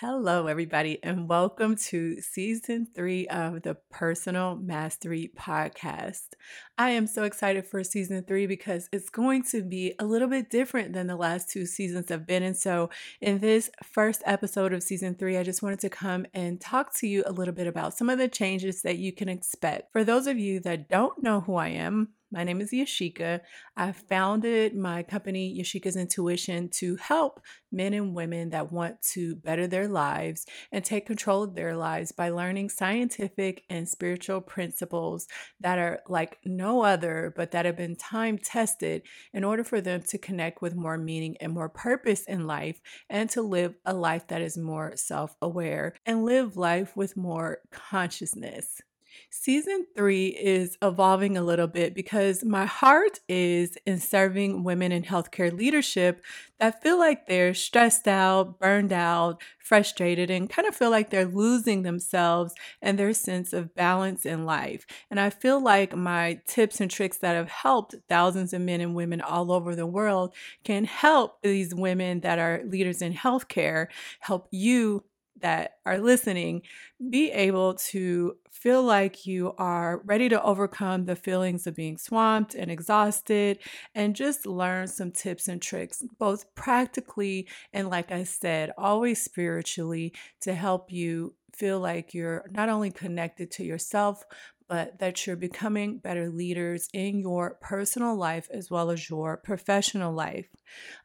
Hello, everybody, and welcome to season three of the Personal Mastery Podcast. I am so excited for season three because it's going to be a little bit different than the last two seasons have been. And so, in this first episode of season three, I just wanted to come and talk to you a little bit about some of the changes that you can expect. For those of you that don't know who I am, my name is Yashica. I founded my company, Yashica's Intuition, to help men and women that want to better their lives and take control of their lives by learning scientific and spiritual principles that are like no other, but that have been time tested in order for them to connect with more meaning and more purpose in life and to live a life that is more self aware and live life with more consciousness. Season three is evolving a little bit because my heart is in serving women in healthcare leadership that feel like they're stressed out, burned out, frustrated, and kind of feel like they're losing themselves and their sense of balance in life. And I feel like my tips and tricks that have helped thousands of men and women all over the world can help these women that are leaders in healthcare help you that are listening be able to feel like you are ready to overcome the feelings of being swamped and exhausted and just learn some tips and tricks, both practically and, like I said, always spiritually to help you feel like you're not only connected to yourself, but that you're becoming better leaders in your personal life as well as your professional life.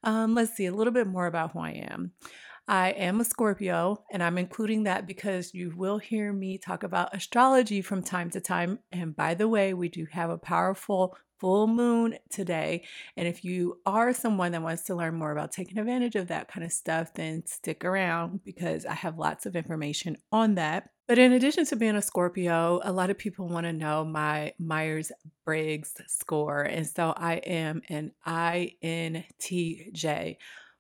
Um, let's see a little bit more about who I am. I am a Scorpio, and I'm including that because you will hear me talk about astrology from time to time. And by the way, we do have a powerful full moon today. And if you are someone that wants to learn more about taking advantage of that kind of stuff, then stick around because I have lots of information on that. But in addition to being a Scorpio, a lot of people want to know my Myers Briggs score. And so I am an INTJ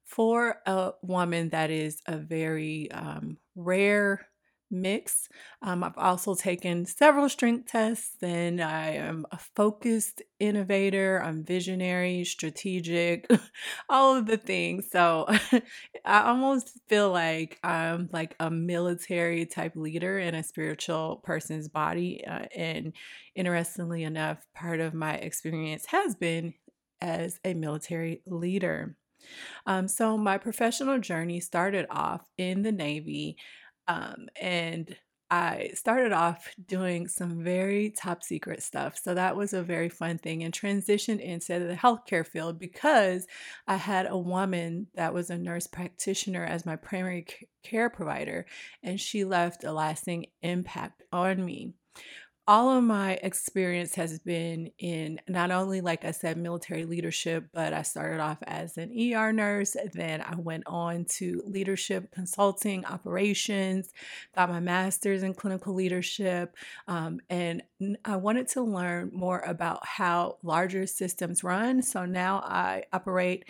for a woman that is a very um, rare mix. Um, I've also taken several strength tests, and I am a focused innovator. I'm visionary, strategic, all of the things. So I almost feel like I'm like a military type leader in a spiritual person's body. Uh, and interestingly enough, part of my experience has been as a military leader. Um, so my professional journey started off in the Navy, um, and I started off doing some very top secret stuff. So that was a very fun thing and transitioned into the healthcare field because I had a woman that was a nurse practitioner as my primary care provider, and she left a lasting impact on me all of my experience has been in not only, like I said, military leadership, but I started off as an ER nurse. Then I went on to leadership consulting, operations, got my master's in clinical leadership. Um, and I wanted to learn more about how larger systems run. So now I operate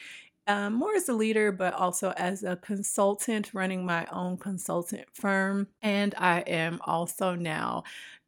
um, more as a leader, but also as a consultant running my own consultant firm. And I am also now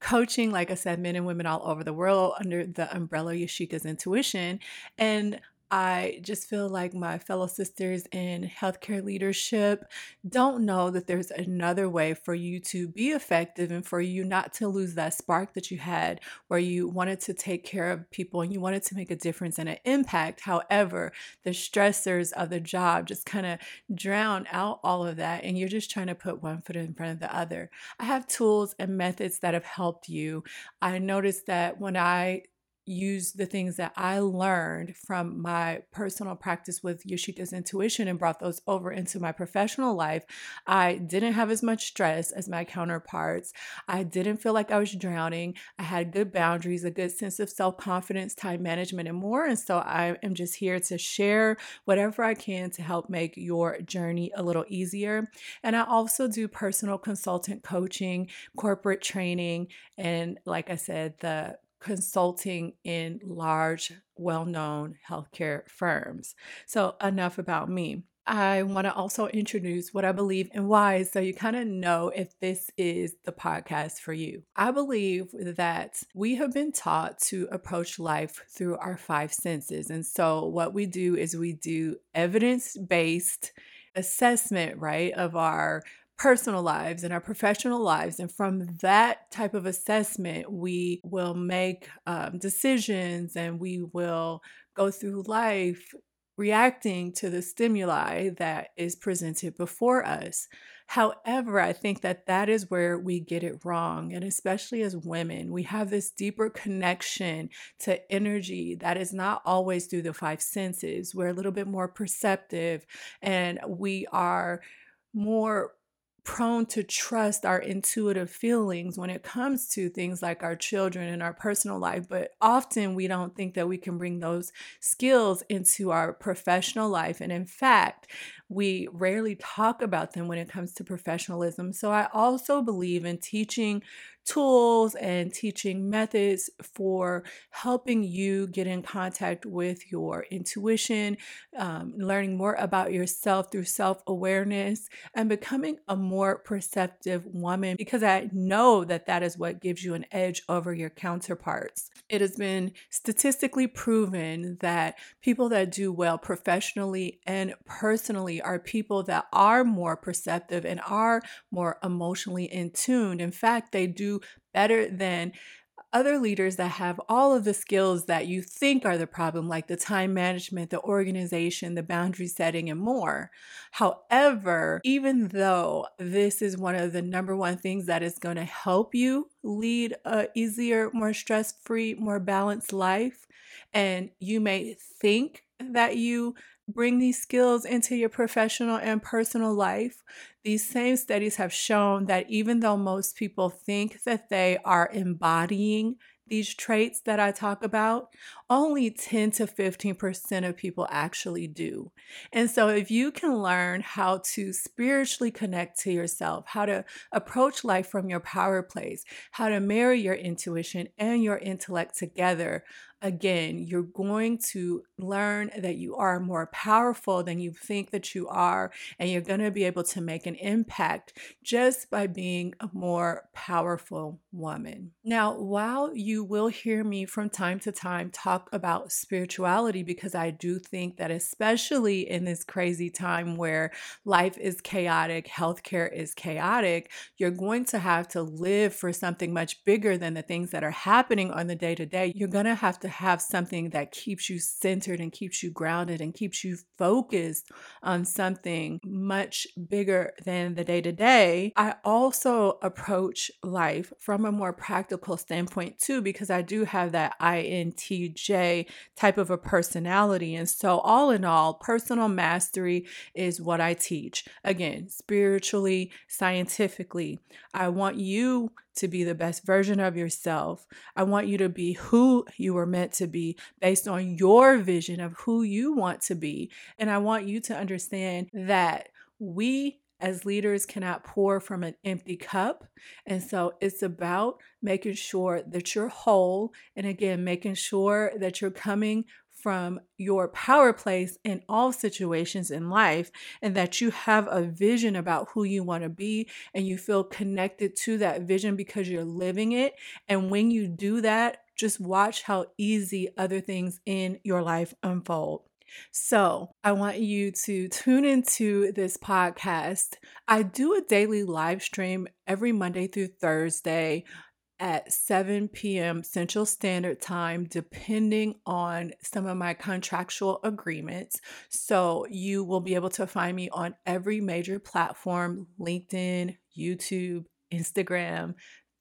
coaching, like I said, men and women all over the world under the umbrella Yashica's Intuition. And I just feel like my fellow sisters in healthcare leadership don't know that there's another way for you to be effective and for you not to lose that spark that you had where you wanted to take care of people and you wanted to make a difference and an impact. However, the stressors of the job just kind of drown out all of that and you're just trying to put one foot in front of the other. I have tools and methods that have helped you. I noticed that when I use the things that I learned from my personal practice with Yashica's intuition and brought those over into my professional life, I didn't have as much stress as my counterparts. I didn't feel like I was drowning. I had good boundaries, a good sense of self confidence, time management, and more. And so I am just here to share whatever I can to help make your journey a little easier. And I also do personal consultant coaching, corporate training, and like I said, the consulting in large, well known healthcare firms. So, enough about me. I want to also introduce what I believe and why, so you kind of know if this is the podcast for you. I believe that we have been taught to approach life through our five senses. And so, what we do is we do evidence based assessment, right, of our personal lives and our professional lives. And from that type of assessment, we will make um, decisions and we will go through life reacting to the stimuli that is presented before us. However, I think that that is where we get it wrong. And especially as women, we have this deeper connection to energy that is not always through the five senses. We're a little bit more perceptive and we are more prone to trust our intuitive feelings when it comes to things like our children and our personal life. But often we don't think that we can bring those skills into our professional life. And in fact, we rarely talk about them when it comes to professionalism. So I also believe in teaching tools and teaching methods for helping you get in contact with your intuition, um, learning more about yourself through self awareness, and becoming a more perceptive woman because I know that that is what gives you an edge over your counterparts. It has been statistically proven that people that do well professionally and personally are people that are more perceptive and are more emotionally in tune. In fact, they do better than other leaders that have all of the skills that you think are the problem, like the time management, the organization, the boundary setting, and more. However, even though this is one of the number one things that is going to help you lead a easier, more stress free, more balanced life, and you may think that you bring these skills into your professional and personal life, these same studies have shown that even though most people think that they are embodying these traits that I talk about, only 10 to 15% of people actually do. And so, if you can learn how to spiritually connect to yourself, how to approach life from your power place, how to marry your intuition and your intellect together, again, you're going to learn that you are more powerful than you think that you are, and you're going to be able to make an impact just by being a more powerful woman. Now, while you will hear me from time to time talk about spirituality, because I do think that, especially in this crazy time where life is chaotic, healthcare is chaotic, you're going to have to live for something much bigger than the things that are happening on the day to day. You're going to have to have something that keeps you centered and keeps you grounded and keeps you focused on something much bigger than the day to day, I also approach life from a more practical standpoint too, because I do have that INTJ type of a personality. And so, all in all, personal mastery is what I teach. Again, spiritually, scientifically, I want you to be the best version of yourself. I want you to be who you were meant to be based on your vision of who you want to be. And I want you to understand that we as leaders cannot pour from an empty cup. And so it's about making sure that you're whole. And again, making sure that you're coming from your power place in all situations in life and that you have a vision about who you want to be and you feel connected to that vision because you're living it. And when you do that, just watch how easy other things in your life unfold. So, I want you to tune into this podcast. I do a daily live stream every Monday through Thursday at 7 p.m. Central Standard Time, depending on some of my contractual agreements. So you will be able to find me on every major platform LinkedIn, YouTube, Instagram,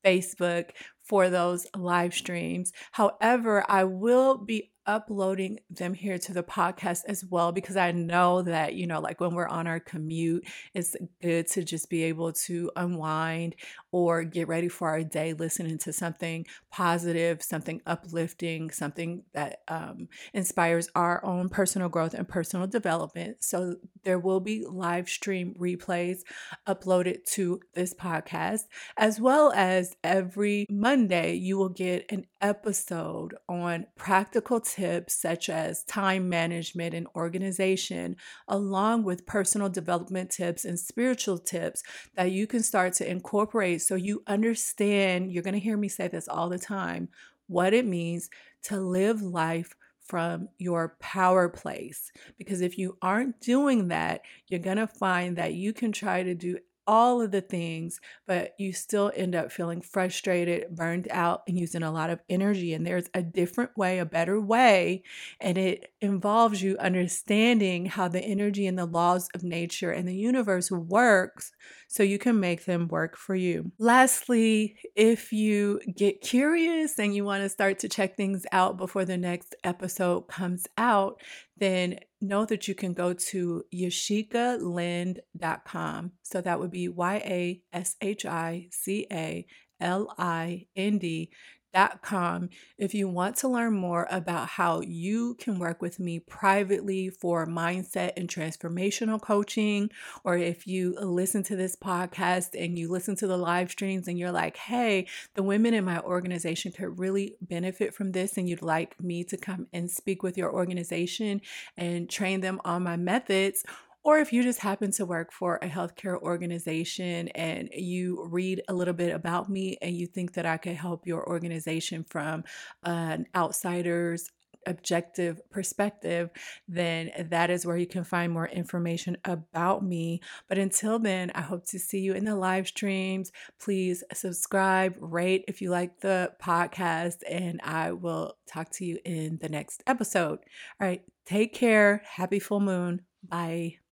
Facebook for those live streams. However, I will be uploading them here to the podcast as well because I know that, you know, like when we're on our commute, it's good to just be able to unwind or get ready for our day listening to something positive, something uplifting, something that um, inspires our own personal growth and personal development. So there will be live stream replays uploaded to this podcast, as well as every Monday, you will get an episode on practical tips such as time management and organization, along with personal development tips and spiritual tips that you can start to incorporate so you understand. You're going to hear me say this all the time what it means to live life from your power place. Because if you aren't doing that, you're going to find that you can try to do all of the things, but you still end up feeling frustrated, burned out, and using a lot of energy. And there's a different way, a better way. And it involves you understanding how the energy and the laws of nature and the universe works so you can make them work for you. Lastly, if you get curious and you want to start to check things out before the next episode comes out, then know that you can go to yashicalind.com. So that would be Y A S H I C A L I N D com if you want to learn more about how you can work with me privately for mindset and transformational coaching, or if you listen to this podcast and you listen to the live streams and you're like, hey, the women in my organization could really benefit from this, and you'd like me to come and speak with your organization and train them on my methods or if you just happen to work for a healthcare organization and you read a little bit about me and you think that I could help your organization from an outsider's objective perspective, then that is where you can find more information about me. But until then, I hope to see you in the live streams. Please subscribe, rate if you like the podcast, and I will talk to you in the next episode. All right, take care. Happy full moon. Bye.